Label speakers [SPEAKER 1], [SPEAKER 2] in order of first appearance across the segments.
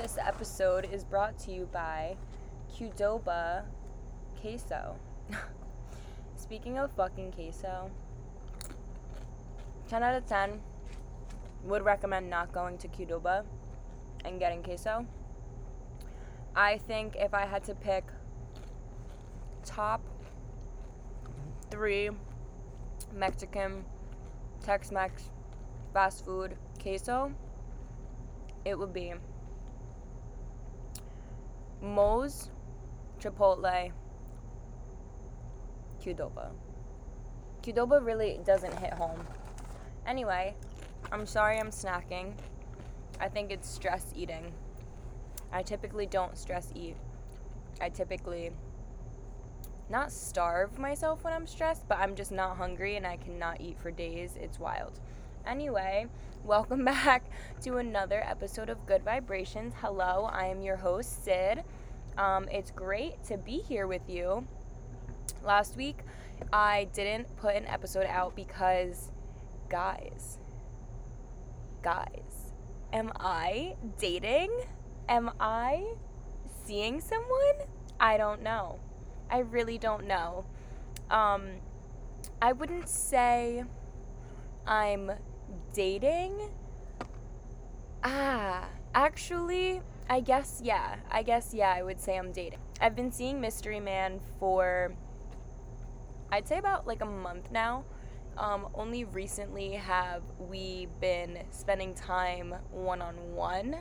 [SPEAKER 1] This episode is brought to you by Qdoba Queso. Speaking of fucking queso, 10 out of 10 would recommend not going to Qdoba and getting queso. I think if I had to pick top three Mexican, Tex Mex, fast food queso, it would be Moe's, Chipotle, Qdoba. Qdoba really doesn't hit home. Anyway, I'm sorry I'm snacking. I think it's stress eating. I typically don't stress eat. I typically not starve myself when I'm stressed, but I'm just not hungry and I cannot eat for days. It's wild. Anyway, welcome back to another episode of Good Vibrations. Hello, I am your host, Sid. Um, it's great to be here with you. Last week, I didn't put an episode out because, guys, guys, am I dating? Am I seeing someone? I don't know. I really don't know. Um, I wouldn't say I'm dating. Ah, actually, I guess, yeah. I guess, yeah, I would say I'm dating. I've been seeing Mystery Man for, I'd say about like a month now. Um, only recently have we been spending time one on one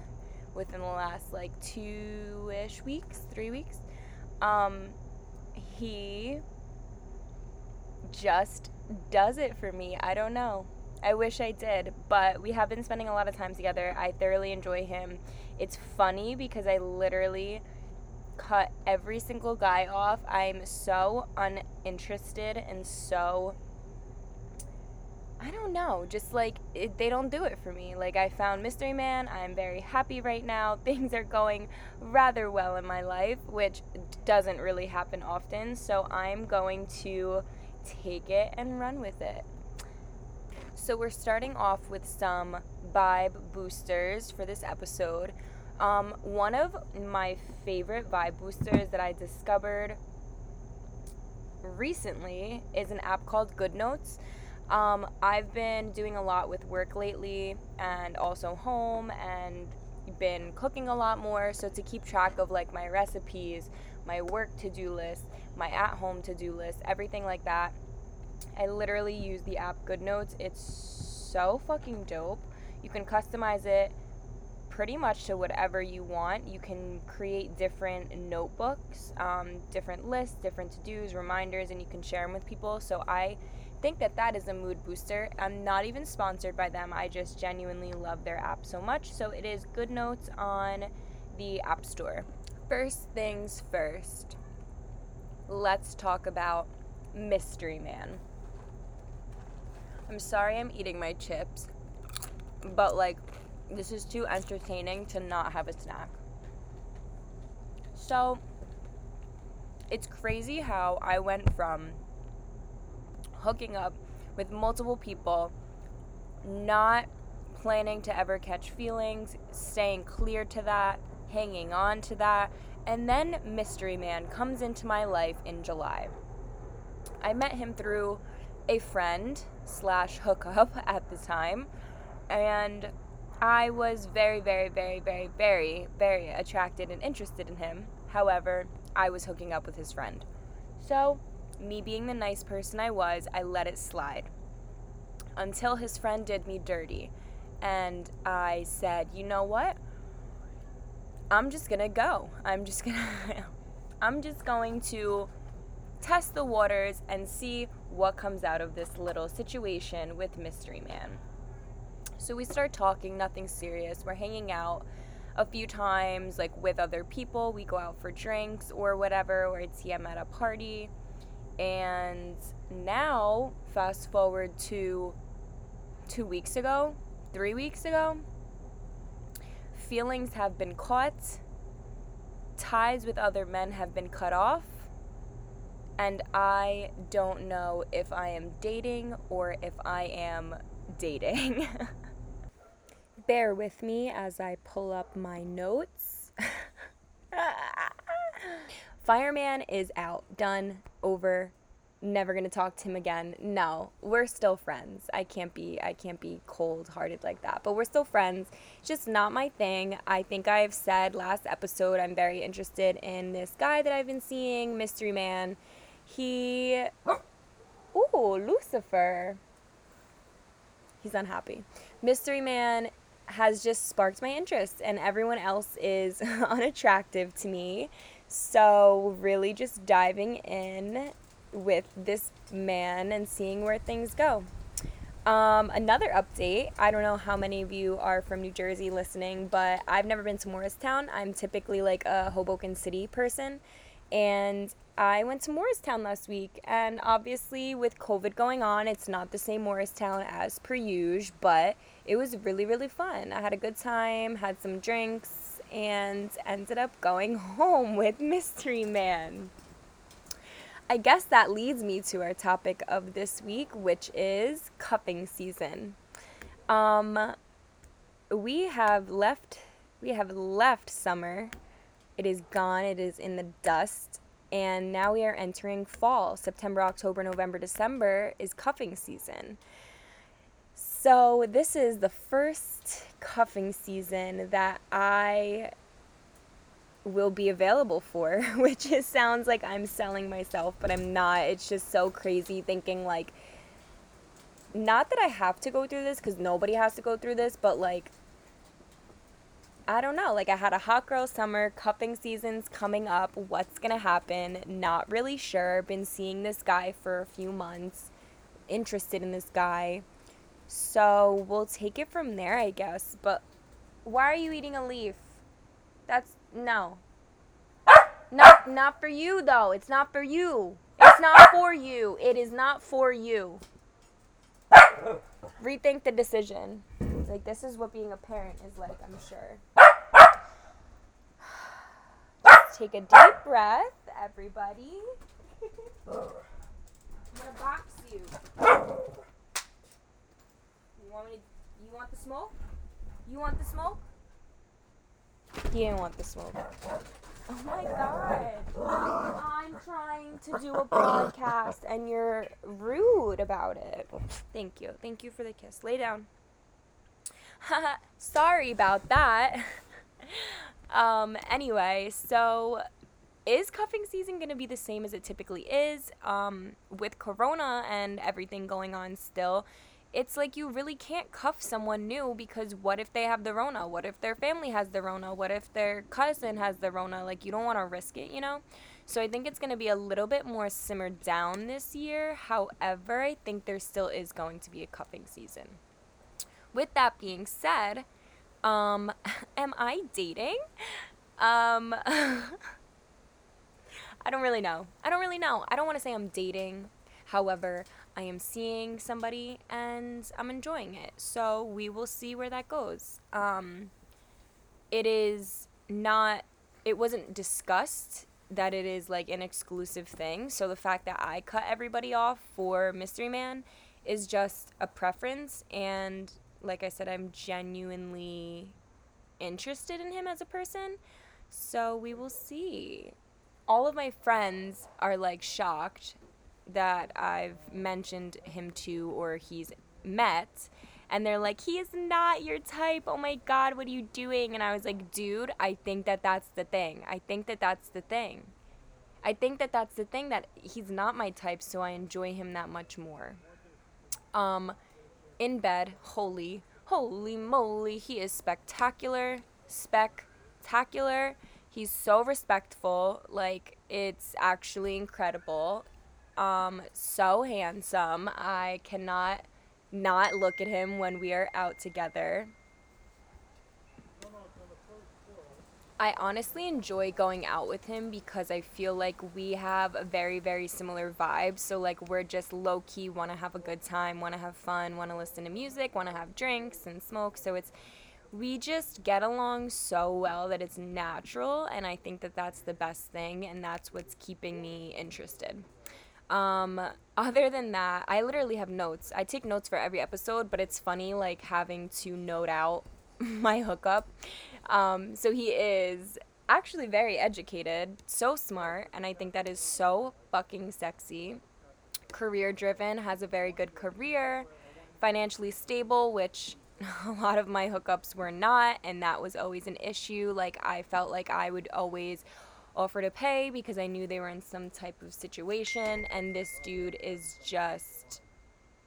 [SPEAKER 1] within the last like two ish weeks, three weeks. Um, he just does it for me. I don't know. I wish I did, but we have been spending a lot of time together. I thoroughly enjoy him. It's funny because I literally cut every single guy off. I'm so uninterested and so I don't know, just like it, they don't do it for me. Like I found Mystery Man. I'm very happy right now. Things are going rather well in my life, which doesn't really happen often. So I'm going to take it and run with it. So we're starting off with some vibe boosters for this episode. Um, one of my favorite vibe boosters that I discovered recently is an app called Good Notes. Um, I've been doing a lot with work lately and also home and been cooking a lot more. So to keep track of like my recipes, my work to do list, my at home to do list, everything like that, I literally use the app Good Notes. It's so fucking dope. You can customize it pretty much to whatever you want. You can create different notebooks, um, different lists, different to dos, reminders, and you can share them with people. So I think that that is a mood booster. I'm not even sponsored by them. I just genuinely love their app so much. So it is Good Notes on the App Store. First things first, let's talk about Mystery Man. I'm sorry I'm eating my chips, but like, this is too entertaining to not have a snack. So, it's crazy how I went from hooking up with multiple people, not planning to ever catch feelings, staying clear to that, hanging on to that, and then Mystery Man comes into my life in July. I met him through a friend slash hookup at the time, and I was very, very, very, very, very, very attracted and interested in him. However, I was hooking up with his friend. So me being the nice person I was, I let it slide. Until his friend did me dirty. And I said, you know what? I'm just gonna go. I'm just gonna. I'm just going to test the waters and see what comes out of this little situation with Mystery Man. So we start talking, nothing serious. We're hanging out a few times, like with other people. We go out for drinks or whatever, or see him at a party. And now, fast forward to two weeks ago, three weeks ago, feelings have been caught, ties with other men have been cut off, and I don't know if I am dating or if I am dating. bear with me as I pull up my notes. Fireman is out, done, over, never gonna talk to him again. No, we're still friends. I can't be I can't be cold hearted like that. But we're still friends. It's just not my thing. I think I've said last episode I'm very interested in this guy that I've been seeing, Mystery Man. He Ooh, Lucifer. He's unhappy. Mystery Man has just sparked my interest and everyone else is unattractive to me. So, really just diving in with this man and seeing where things go. Um, another update I don't know how many of you are from New Jersey listening, but I've never been to Morristown. I'm typically like a Hoboken City person. And I went to Morristown last week, and obviously, with COVID going on, it's not the same Morristown as per usual, but it was really, really fun. I had a good time, had some drinks, and ended up going home with Mystery Man. I guess that leads me to our topic of this week, which is cuffing season. Um, we have left we have left summer. It is gone. It is in the dust. And now we are entering fall. September, October, November, December is cuffing season. So, this is the first cuffing season that I will be available for, which is sounds like I'm selling myself, but I'm not. It's just so crazy thinking like not that I have to go through this cuz nobody has to go through this, but like I don't know. Like I had a hot girl summer, cuffing season's coming up. What's going to happen? Not really sure. Been seeing this guy for a few months. Interested in this guy. So, we'll take it from there, I guess. But why are you eating a leaf? That's no. Not not for you though. It's not for you. It's not for you. It is not for you. Rethink the decision. Like this is what being a parent is like, I'm sure. Just take a deep breath, everybody. I'm gonna box you. You want me to, you want the smoke? You want the smoke? He didn't want the smoke. Oh my god. I'm trying to do a podcast and you're rude about it. Thank you. Thank you for the kiss. Lay down. Sorry about that. um anyway, so is cuffing season going to be the same as it typically is um with corona and everything going on still? it's like you really can't cuff someone new because what if they have the Rona? What if their family has the Rona? What if their cousin has the Rona? Like, you don't want to risk it, you know? So I think it's going to be a little bit more simmered down this year. However, I think there still is going to be a cuffing season. With that being said, um, am I dating? Um, I don't really know. I don't really know. I don't want to say I'm dating. However, I am seeing somebody and I'm enjoying it. So we will see where that goes. Um, it is not, it wasn't discussed that it is like an exclusive thing. So the fact that I cut everybody off for Mystery Man is just a preference. And like I said, I'm genuinely interested in him as a person. So we will see. All of my friends are like shocked that I've mentioned him to or he's met. And they're like he is not your type. Oh my god what are you doing? And i was like dude i think that that's the thing. I think that that's the thing. I think that that's the thing that he's not my type so i enjoy him that much more. Um in bed holy holy moly he is spectacular spectacular he's so respectful like it's actually incredible um, so handsome. I cannot not look at him when we are out together. I honestly enjoy going out with him because I feel like we have a very, very similar vibe. So, like, we're just low key, want to have a good time, want to have fun, want to listen to music, want to have drinks and smoke. So, it's, we just get along so well that it's natural. And I think that that's the best thing. And that's what's keeping me interested. Um, other than that, I literally have notes. I take notes for every episode, but it's funny like having to note out my hookup. Um, so he is actually very educated, so smart, and I think that is so fucking sexy. Career driven, has a very good career, financially stable, which a lot of my hookups were not, and that was always an issue. Like, I felt like I would always offer to pay because I knew they were in some type of situation, and this dude is just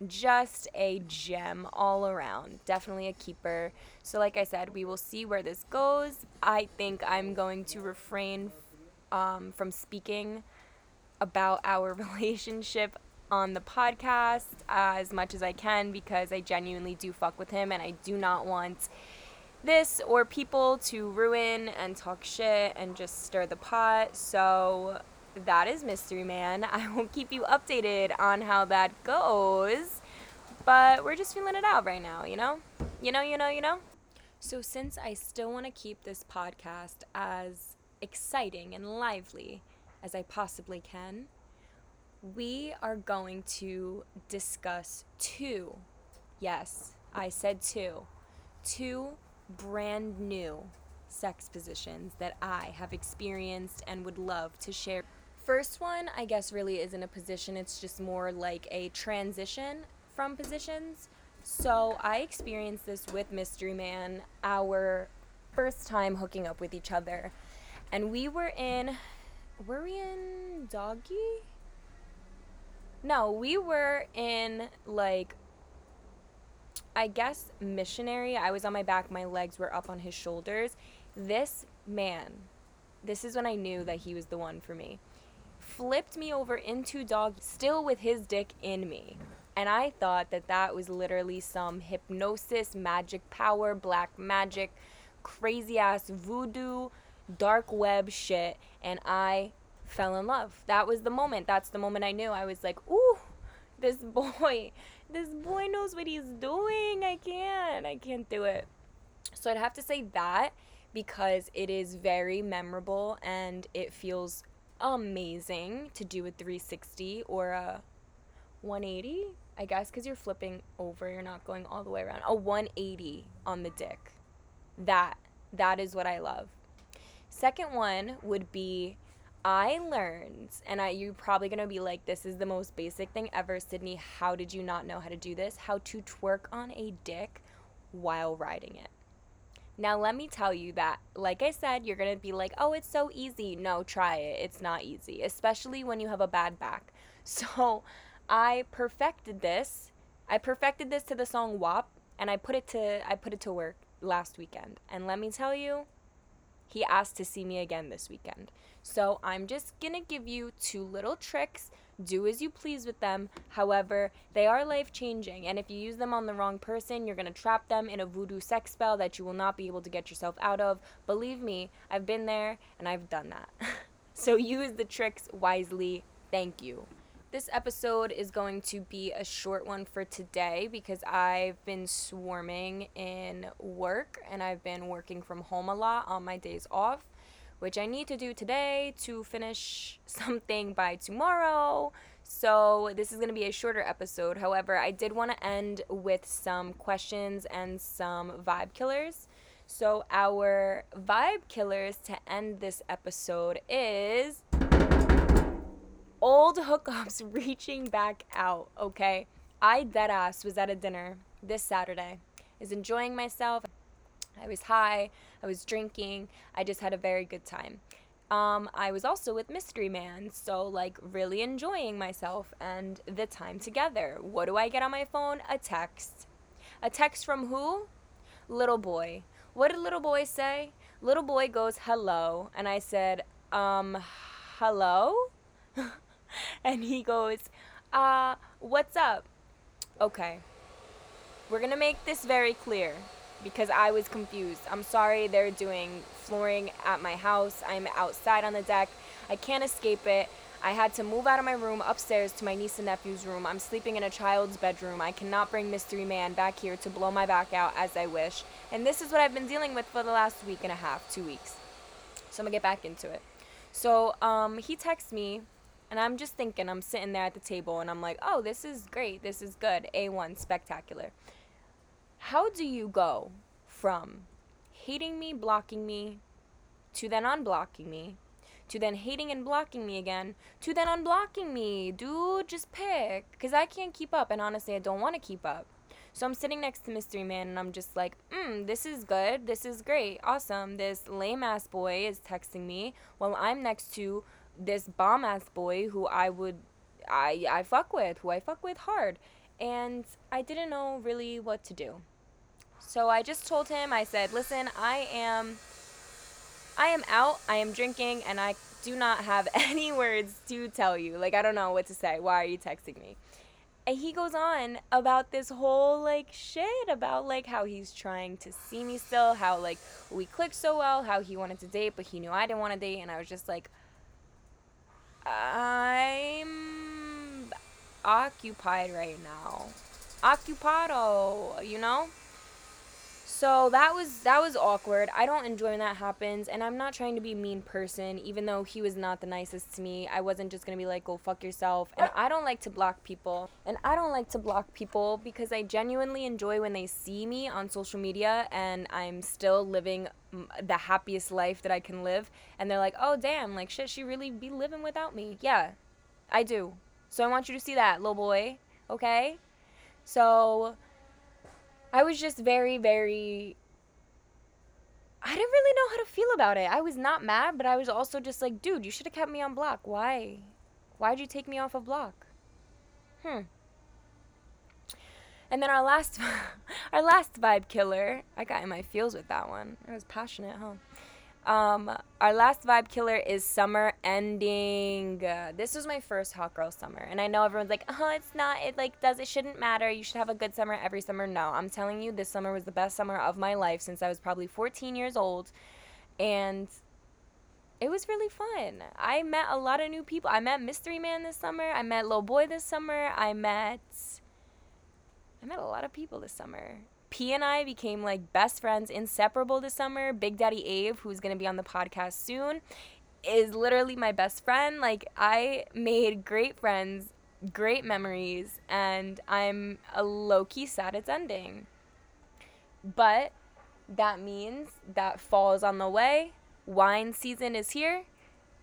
[SPEAKER 1] just a gem all around. Definitely a keeper. So, like I said, we will see where this goes. I think I'm going to refrain um, from speaking about our relationship on the podcast as much as I can because I genuinely do fuck with him and I do not want this or people to ruin and talk shit and just stir the pot. So that is Mystery Man. I will keep you updated on how that goes. But we're just feeling it out right now, you know? You know, you know, you know? So, since I still want to keep this podcast as exciting and lively as I possibly can, we are going to discuss two, yes, I said two, two brand new sex positions that I have experienced and would love to share. First one, I guess, really isn't a position, it's just more like a transition from positions. So I experienced this with Mystery Man, our first time hooking up with each other. And we were in, were we in Doggy? No, we were in like, I guess missionary. I was on my back, my legs were up on his shoulders. This man, this is when I knew that he was the one for me flipped me over into dog, still with his dick in me. And I thought that that was literally some hypnosis, magic power, black magic, crazy ass voodoo, dark web shit. And I fell in love. That was the moment. That's the moment I knew. I was like, ooh, this boy, this boy knows what he's doing. I can't. I can't do it. So I'd have to say that because it is very memorable and it feels amazing to do a 360 or a 180. I guess because you're flipping over, you're not going all the way around. A 180 on the dick. That that is what I love. Second one would be I learned, and I, you're probably gonna be like, this is the most basic thing ever, Sydney. How did you not know how to do this? How to twerk on a dick while riding it. Now, let me tell you that, like I said, you're going to be like, oh, it's so easy. No, try it. It's not easy, especially when you have a bad back. So, I perfected this. I perfected this to the song WAP, and I put it to I put it to work last weekend. And let me tell you, he asked to see me again this weekend. So, I'm just going to give you two little tricks do as you please with them. However, they are life changing, and if you use them on the wrong person, you're going to trap them in a voodoo sex spell that you will not be able to get yourself out of. Believe me, I've been there and I've done that. so use the tricks wisely. Thank you. This episode is going to be a short one for today because I've been swarming in work and I've been working from home a lot on my days off which I need to do today to finish something by tomorrow. So, this is going to be a shorter episode. However, I did want to end with some questions and some vibe killers. So, our vibe killers to end this episode is old hookups reaching back out, okay? I deadass was at a dinner this Saturday, is enjoying myself. I was high, I was drinking, I just had a very good time. Um, I was also with Mystery Man, so like really enjoying myself and the time together. What do I get on my phone? A text. A text from who? Little boy. What did little boy say? Little boy goes, hello. And I said, um, hello? and he goes, uh, what's up? Okay. We're gonna make this very clear because I was confused. I'm sorry they're doing flooring at my house. I'm outside on the deck. I can't escape it. I had to move out of my room upstairs to my niece and nephew's room. I'm sleeping in a child's bedroom. I cannot bring Mystery Man back here to blow my back out as I wish. And this is what I've been dealing with for the last week and a half, two weeks. So I'm gonna get back into it. So um, he texts me, and I'm just thinking, I'm sitting there at the table, and I'm like, oh, this is great. This is good. A1, spectacular how do you go from hating me, blocking me, to then unblocking me, to then hating and blocking me again, to then unblocking me. Dude, just pick. Because I can't keep up, and honestly, I don't want to keep up. So I'm sitting next to Mystery Man, and I'm just like, hmm, this is good. This is great. Awesome. This lame ass boy is texting me while I'm next to this bomb ass boy who I would, I, I fuck with, who I fuck with hard. And I didn't know really what to do. So I just told him, I said, listen, I am I am out, I am drinking, and I do not have any words to tell you. Like, I don't know what to say. Why are you texting me? And he goes on about this whole like shit about like how he's trying to see me still, how like we clicked so well, how he wanted to date, but he knew I didn't want to date, and I was just like, I'm occupied right now. Occupado, you know? So that was that was awkward. I don't enjoy when that happens, and I'm not trying to be a mean person. Even though he was not the nicest to me, I wasn't just gonna be like, "Go fuck yourself." And I don't like to block people, and I don't like to block people because I genuinely enjoy when they see me on social media and I'm still living the happiest life that I can live, and they're like, "Oh damn, like shit, she really be living without me." Yeah, I do. So I want you to see that, little boy. Okay. So I was just very, very. I didn't really know how to feel about it. I was not mad, but I was also just like, dude, you should have kept me on block. Why? Why'd you take me off of block? Hmm. And then our last, our last vibe killer. I got in my feels with that one. I was passionate, huh? Um, our last vibe killer is summer ending. This was my first hot girl summer, and I know everyone's like, "Oh, it's not. It like does. It shouldn't matter. You should have a good summer every summer." No, I'm telling you, this summer was the best summer of my life since I was probably 14 years old, and it was really fun. I met a lot of new people. I met Mystery Man this summer. I met Low Boy this summer. I met I met a lot of people this summer. P and I became like best friends, inseparable this summer. Big Daddy Abe, who's gonna be on the podcast soon, is literally my best friend. Like I made great friends, great memories, and I'm a low key sad it's ending. But that means that fall is on the way. Wine season is here.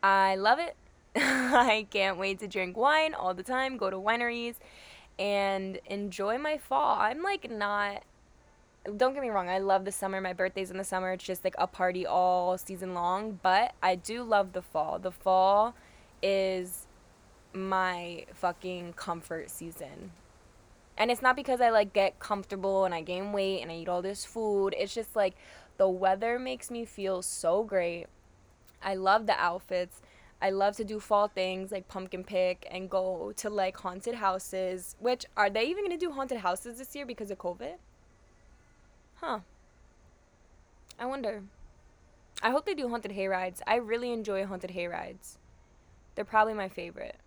[SPEAKER 1] I love it. I can't wait to drink wine all the time, go to wineries, and enjoy my fall. I'm like not don't get me wrong, I love the summer. My birthday's in the summer. It's just like a party all season long. But I do love the fall. The fall is my fucking comfort season. And it's not because I like get comfortable and I gain weight and I eat all this food. It's just like the weather makes me feel so great. I love the outfits. I love to do fall things like pumpkin pick and go to like haunted houses. Which are they even gonna do haunted houses this year because of COVID? Huh. I wonder. I hope they do haunted hayrides. I really enjoy haunted hayrides. They're probably my favorite.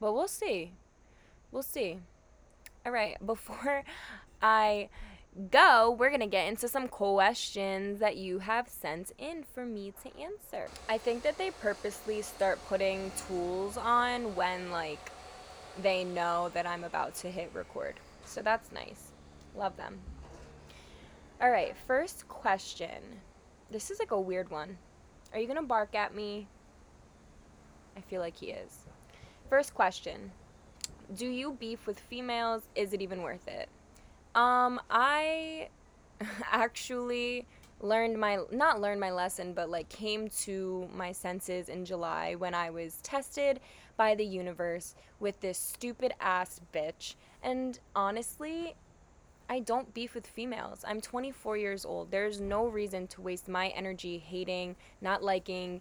[SPEAKER 1] But we'll see. We'll see. All right, before I go, we're going to get into some questions that you have sent in for me to answer. I think that they purposely start putting tools on when like they know that I'm about to hit record. So that's nice. Love them. All right, first question. This is like a weird one. Are you going to bark at me? I feel like he is. First question. Do you beef with females? Is it even worth it? Um, I actually learned my not learned my lesson, but like came to my senses in July when I was tested by the universe with this stupid ass bitch. And honestly, I don't beef with females. I'm 24 years old. There's no reason to waste my energy hating, not liking,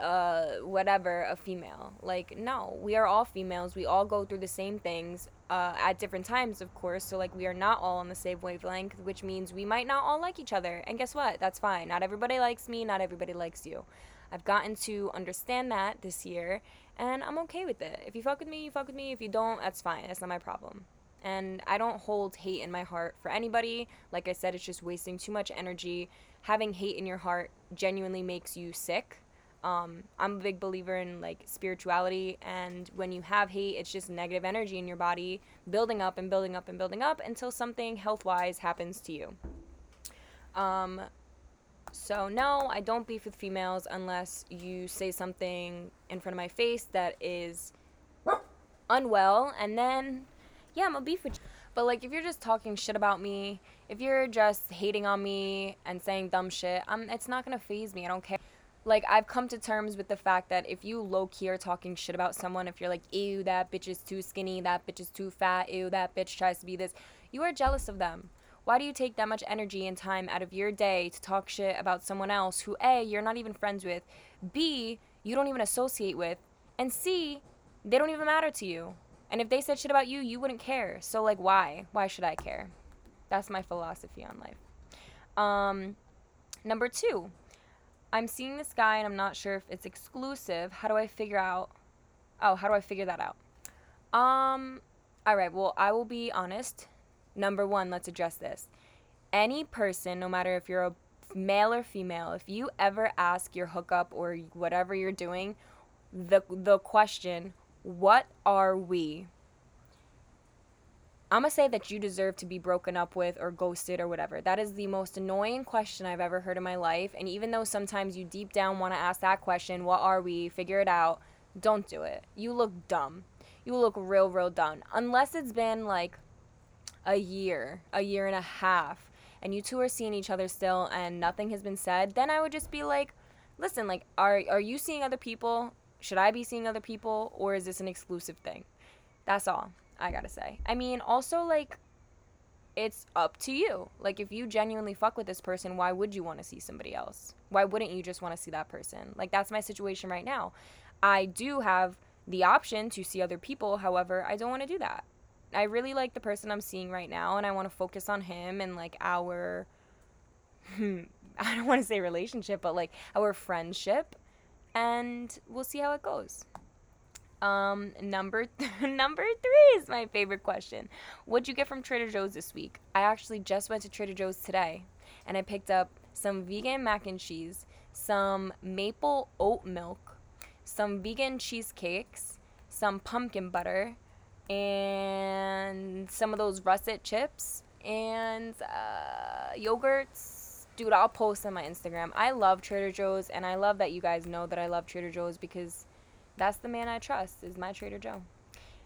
[SPEAKER 1] uh, whatever, a female. Like, no, we are all females. We all go through the same things uh, at different times, of course. So, like, we are not all on the same wavelength, which means we might not all like each other. And guess what? That's fine. Not everybody likes me, not everybody likes you. I've gotten to understand that this year, and I'm okay with it. If you fuck with me, you fuck with me. If you don't, that's fine. That's not my problem. And I don't hold hate in my heart for anybody. Like I said, it's just wasting too much energy. Having hate in your heart genuinely makes you sick. Um, I'm a big believer in like spirituality, and when you have hate, it's just negative energy in your body building up and building up and building up until something health wise happens to you. Um, so no, I don't beef with females unless you say something in front of my face that is unwell, and then yeah, I'm a beef with you. But like, if you're just talking shit about me, if you're just hating on me and saying dumb shit, I'm, it's not gonna faze me. I don't care. Like, I've come to terms with the fact that if you low key are talking shit about someone, if you're like, ew, that bitch is too skinny, that bitch is too fat, ew, that bitch tries to be this, you are jealous of them. Why do you take that much energy and time out of your day to talk shit about someone else who, A, you're not even friends with, B, you don't even associate with, and C, they don't even matter to you? And if they said shit about you, you wouldn't care. So like why? Why should I care? That's my philosophy on life. Um number 2. I'm seeing this guy and I'm not sure if it's exclusive. How do I figure out Oh, how do I figure that out? Um all right, well, I will be honest. Number 1, let's address this. Any person, no matter if you're a male or female, if you ever ask your hookup or whatever you're doing, the the question, what are we? I'm gonna say that you deserve to be broken up with or ghosted or whatever. That is the most annoying question I've ever heard in my life. And even though sometimes you deep down wanna ask that question, what are we? Figure it out. Don't do it. You look dumb. You look real, real dumb. Unless it's been like a year, a year and a half, and you two are seeing each other still and nothing has been said, then I would just be like, listen, like, are, are you seeing other people? Should I be seeing other people or is this an exclusive thing? That's all I gotta say. I mean, also, like, it's up to you. Like, if you genuinely fuck with this person, why would you want to see somebody else? Why wouldn't you just want to see that person? Like, that's my situation right now. I do have the option to see other people, however, I don't want to do that. I really like the person I'm seeing right now, and I want to focus on him and, like, our. I don't want to say relationship, but, like, our friendship and we'll see how it goes. Um, number th- number three is my favorite question. What'd you get from Trader Joe's this week? I actually just went to Trader Joe's today, and I picked up some vegan mac and cheese, some maple oat milk, some vegan cheesecakes, some pumpkin butter, and some of those russet chips, and uh, yogurts dude, I'll post on my Instagram. I love Trader Joe's, and I love that you guys know that I love Trader Joe's because that's the man I trust, is my Trader Joe.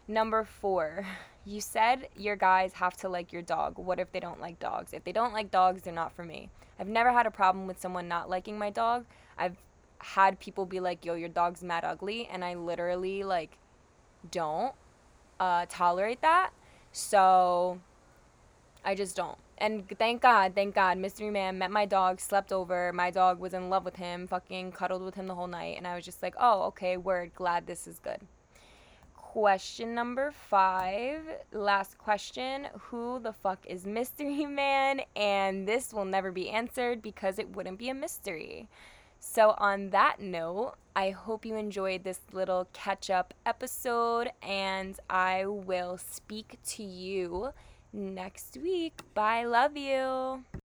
[SPEAKER 1] Number four, you said your guys have to like your dog. What if they don't like dogs? If they don't like dogs, they're not for me. I've never had a problem with someone not liking my dog. I've had people be like, yo, your dog's mad ugly, and I literally, like, don't uh, tolerate that. So I just don't and thank God, thank God, Mystery Man met my dog, slept over. My dog was in love with him, fucking cuddled with him the whole night. And I was just like, oh, okay, word, glad this is good. Question number five, last question Who the fuck is Mystery Man? And this will never be answered because it wouldn't be a mystery. So, on that note, I hope you enjoyed this little catch up episode, and I will speak to you next week. Bye. Love you.